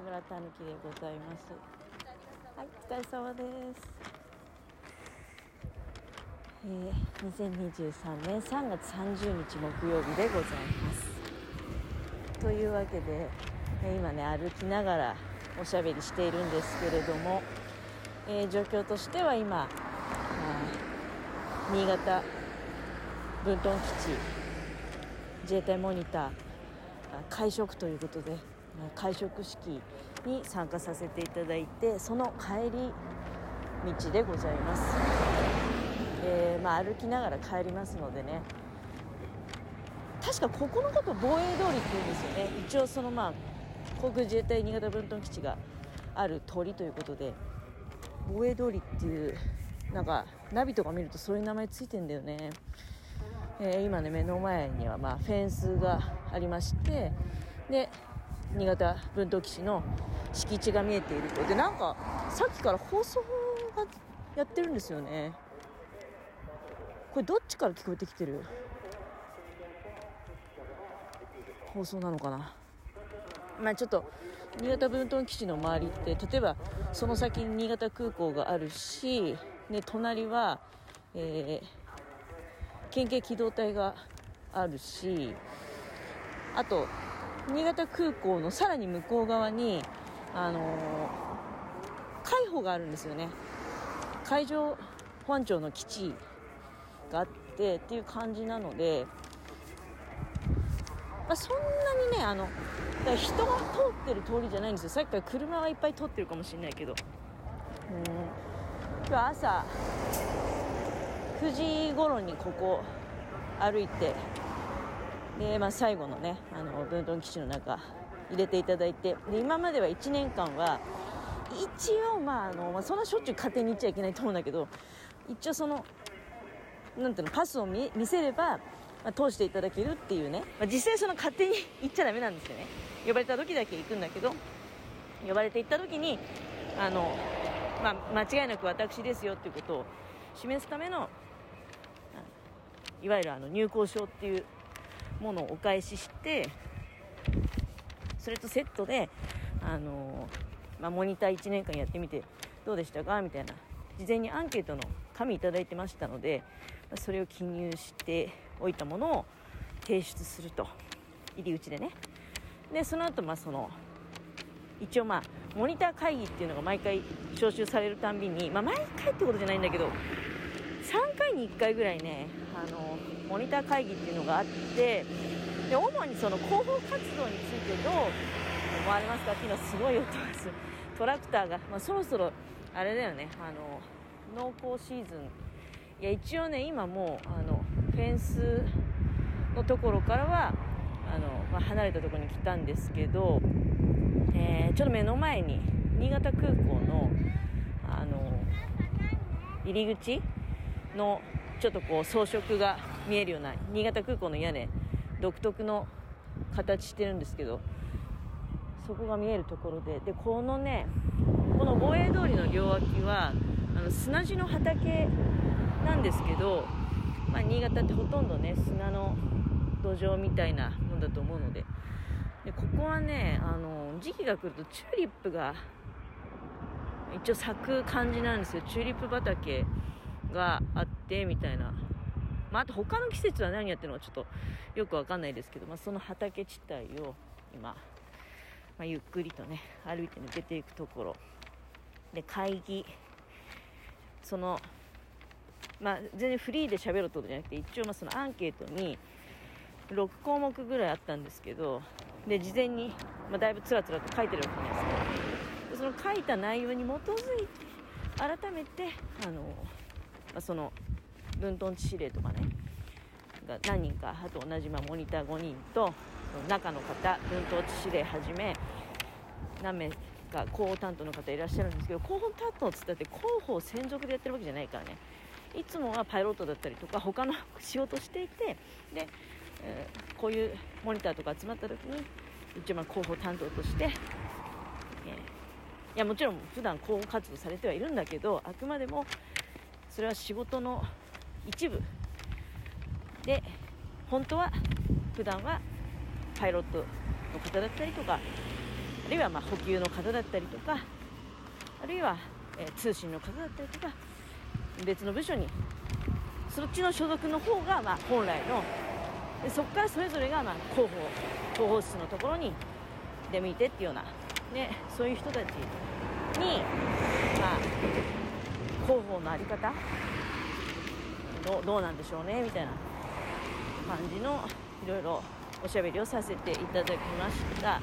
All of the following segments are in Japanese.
木村たぬきでございます。はいお疲れ様です。えー、2023年3月30日木曜日でございます。というわけで、え今ね歩きながらおしゃべりしているんですけれども、えー、状況としては今新潟分屯基地自衛隊モニター会食ということで会食式に参加させていただいてその帰り道でございます、えー、まあ、歩きながら帰りますのでね。確かここのこと防衛通りって言うんですよね。一応そのまあ航空自衛隊新潟分屯基地がある通りということで防衛通りっていうなんかナビとか見るとそういう名前ついてんだよね、えー、今ね目の前にはまフェンスがありましてで新潟分屯基地の敷地が見えていると。でなんかさっきから放送がやってるんですよね。これどっちから聞こえてきてる？放送なのかな？まあちょっと新潟分屯基地の周りって例えばその先に新潟空港があるしで隣は、えー、県警機動隊があるしあと新潟空港のさらに向こう側に、あのー、海保があるんですよね。海上保安庁の基地があってっていう感じなので、まあ、そんなにねあのだ人が通ってる通りじゃないんですよ。さっきから車はいっぱい通ってるかもしれないけど。うん。今日朝9時頃にここ歩いてで、まあ、最後のねあの分屯基地の中入れていただいてで今までは1年間は一応、まああのまあ、そんなしょっちゅう家庭に行っちゃいけないと思うんだけど一応そのなんていうのパスを見せれば、まあ、通していただけるっていうね、まあ、実際その勝手に行っちゃだめなんですよね。呼ばれた時だけ行くんだけど呼ばれて行った時にあの、まあ、間違いなく私ですよっていうことを示すためのいわゆるあの入校証っていうものをお返ししてそれとセットであの、まあ、モニター1年間やってみてどうでしたか？みたいな事前にアンケートの紙いただいてましたのでそれを記入しておいたものを提出すると。入り口でね。でその後まあその一応まあモニター会議っていうのが毎回招集されるたんびに、まあ、毎回ってことじゃないんだけど3回に1回ぐらいねあのモニター会議っていうのがあってで主にその広報活動についてどう思われますか？っていうのはすごい音がする。トラクターが、まあ、そろそろあれだよね。あの農耕シーズン。いや一応ね今もうあのフェンスのところからはあの、まあ、離れたところに来たんですけど、えー、ちょっと目の前に新潟空港のあの入り口のちょっとこう装飾が見えるような新潟空港の屋根独特の形してるんですけどそこが見えるところででこのねこの防衛通りの両脇はあの砂地の畑なんですけど、まあ、新潟ってほとんどね砂の土壌みたいなもんだと思うのででここはねあの時期が来るとチューリップが一応咲く感じなんですよ。チューリップ畑があってみたいな、まあ、あと他の季節は何やってるのかちょっとよくわかんないですけど、まあ、その畑地帯を今、まあ、ゆっくりとね歩いて抜けていくところ。で会議。そのまあ、全然フリーで喋るってことじゃなくて一応まあそのアンケートに6項目ぐらいあったんですけどで事前に、まあ、だいぶつらつらと書いてるわけじゃないですかでその書いた内容に基づいて改めてあのまあ、その分屯地司令とかね。が何人かあと同じまあモニター5人と中の方分屯地司令はじめ何名か広報担当の方いらっしゃるんですけど広報担当っつったって広報専属でやってるわけじゃないからね。いつもはパイロットだったりとか他の仕事していてで、えー、こういうモニターとか集まった時に一応まあ広報担当として、えー、いやもちろん普段広報活動されてはいるんだけどあくまでもそれは仕事の一部。で本当は普段はパイロットの方だったりとかあるいはま補給の方だったりとかあるいは、え、通信の方だったりとか別の部署に。そっちの所属の方がま本来のでそこからそれぞれがま広報広報室のところに出向いてっていうような、ね、そういう人たちに、まあ、広報の在り方？どどうなんでしょうね？みたいな感じのいろいろおしゃべりをさせていただきました。や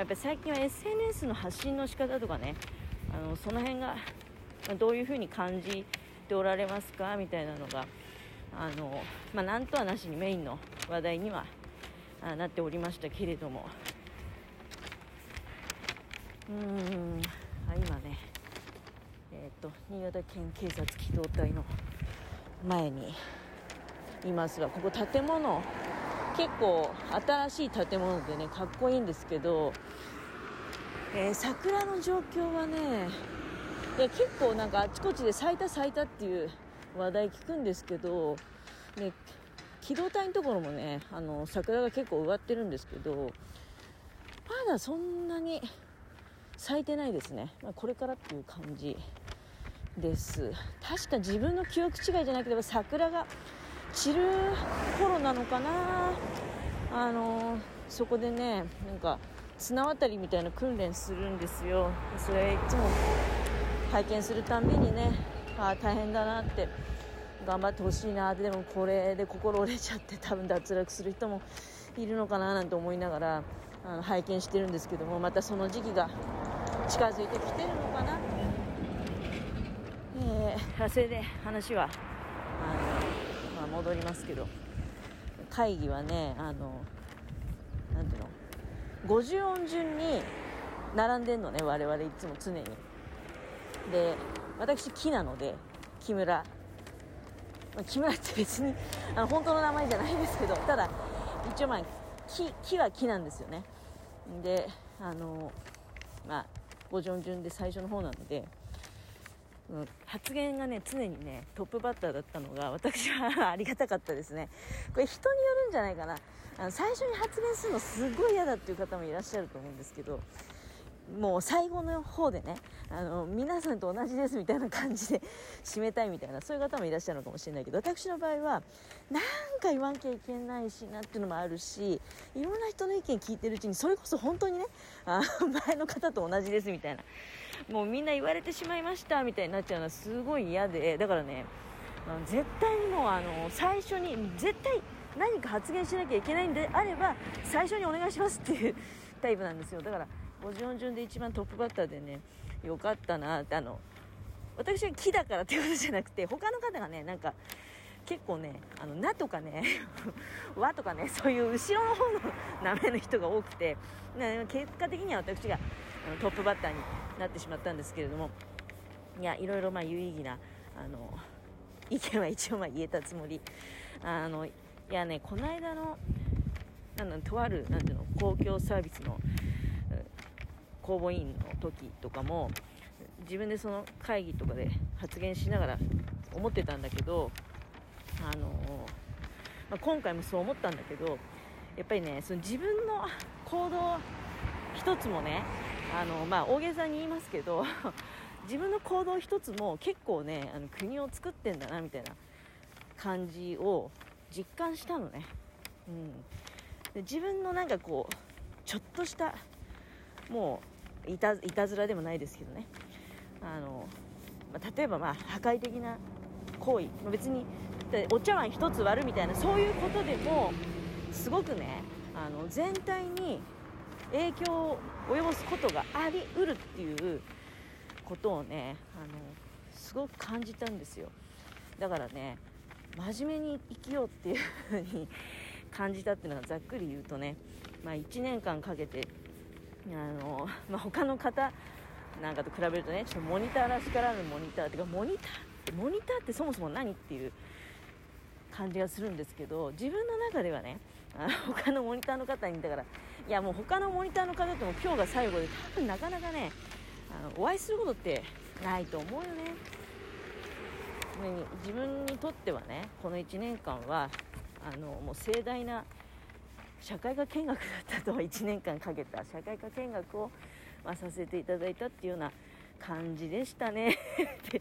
っぱ最近は SNS の発信の仕方とかねあのその辺がどういうふうに感じておられますか？みたいなのがあの、まあ、なんとはなしにメインの話題にはなっておりましたけれども。うん。今ね、と新潟県警察機動隊の前にいますがここ建物結構新しい建物でねかっこいいんですけど、えー、桜の状況はねいや結構なんかあちこちで咲いた咲いたっていう話題聞くんですけど、ね、機動隊のところもねあの桜が結構植わってるんですけどまだそんなに咲いてないですね、まあ、これからっていう感じ。です。確か自分の記憶違いじゃなければ桜が散る頃なのかな。あのそこでねなんか綱渡りみたいな訓練するんですよ。それいつも拝見するたんびにねあ大変だなって頑張ってほしいな。でもこれで心折れちゃって多分脱落する人もいるのかななんて思いながらあの拝見してるんですけどもまたその時期が近づいてきてるのかな、それで話はあの、まあ、戻りますけど。会議はねあのなんていうの？50音順に並んでんのね我々いつも常に。で私木なので木村、木村って別にあの本当の名前じゃないですけどただ一応まあ木木は木なんですよね。であのまあ五条順で最初の方なので、発言がね常にねトップバッターだったのが私はありがたかったですね。これ人によるんじゃないかな。あの最初に発言するのすごい嫌だっていう方もいらっしゃると思うんですけどもう最後の方でねあの皆さんと同じですみたいな感じで締めたいみたいなそういう方もいらっしゃるのかもしれないけど私の場合はなんか言わんきゃいけないしなっていうのもあるしいろんな人の意見聞いてるうちにそれこそ本当にねあ前の方と同じですみたいな。もうみんな言われてしまいましたみたいになっちゃうのはすごい嫌でだからね絶対にもうあの最初に絶対何か発言しなきゃいけないんであれば最初にお願いしますっていうタイプなんですよ。だから50音順で一番トップバッターでねよかったなってあの私は木だからっていうことじゃなくて他の方がねなんか結構ね「あのな」とかね「わ」とかねそういう後ろの方の名前の人が多くて結果的には私がトップバッターになってしまったんですけれどもいやいろいろまあ有意義なあの意見は一応まあ言えたつもり。あのいやねこの間のなんとあるなんていうの公共サービスの公募委員の時とかも自分でその会議とかで発言しながら思ってたんだけど、あのまあ、今回もそう思ったんだけどやっぱりねその自分の行動一つもねあの、まあ、大げさに言いますけど 自分の行動一つも結構ねあの国を作ってんだなみたいな感じを実感したのね、うん、で自分のなんかこうちょっとしたもういたいたずらでもないですけどね。あの、まあ、例えばまあ破壊的な行為、まあ、別にお茶碗一つ割るみたいなそういうことでもすごくねあの全体に影響を及ぼすことがありうるっていうことをねあのすごく感じたんですよ。だからね真面目に生きようっていうふうに感じたっていうのがざっくり言うとね、まあ、1年間かけてあの、まあ、他の方なんかと比べるとねちょっとモニターらしからぬモニターっていうかモニターモニターってそもそも何っていう感じがするんですけど自分の中ではねあの他のモニターの方にだからいやもう他のモニターの方とも今日が最後で多分なかなかねあのお会いすることってないと思うよね。自分にとってはねこの1年間はあのもう盛大な社会科見学だったとは1年間かけた社会科見学を、まあ、させていただいたっていうような感じでしたね。って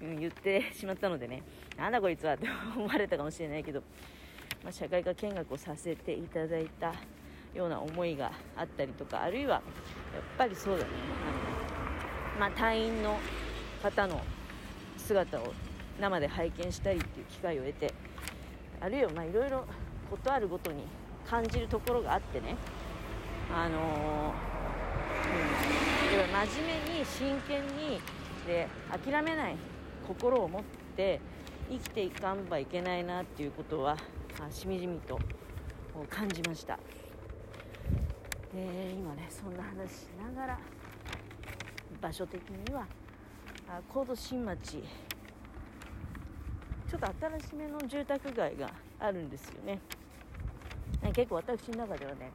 言ってしまったのでね。なんだこいつはって 思われたかもしれないけど、まあ、社会科見学をさせていただいたような思いがあったりとかあるいはやっぱりそうだね。あの、まあ、隊員の方の姿を生で拝見したりっていう機会を得てあるいはまあいろいろ事あるごとに感じるところがあってね。あのー、真面目に真剣にで諦めない心を持って生きていかんばいけないなっていうことはしみじみと感じました。で今ねそんな話しながら場所的には高度新町ちょっと新しめの住宅街があるんですよね結構私の中ではね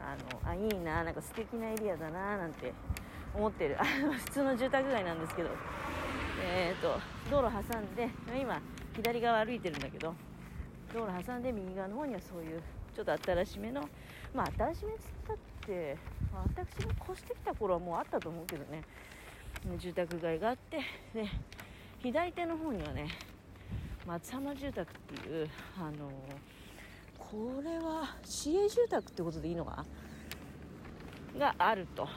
あのあいいななんか素敵なエリアだななんて思ってる。あ の普通の住宅街なんですけど。えーと、道路挟んで今左側歩いてるんだけど道路挟んで右側の方にはそういうちょっと新しめのまあ新しめっつったって、私が越してきた頃はもうあったと思うけどね。住宅街があってで左手の方にはね松浜住宅っていうあのこれは市営住宅ってことでいいのかな？があると。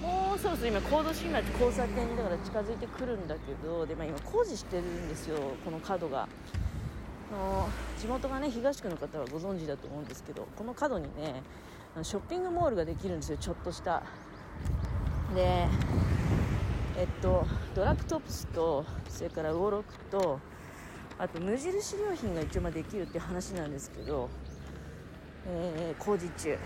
もうそろそろ今高度新町交差点にだから近づいてくるんだけどで、まあ、今工事してるんですよこの角が。の地元がね東区の方はご存知だと思うんですけどこの角にねショッピングモールができるんですよちょっとした。でえっとドラッグトップスとそれから魚六とあと無印良品が一応まできるって話なんですけど、えー、工事中。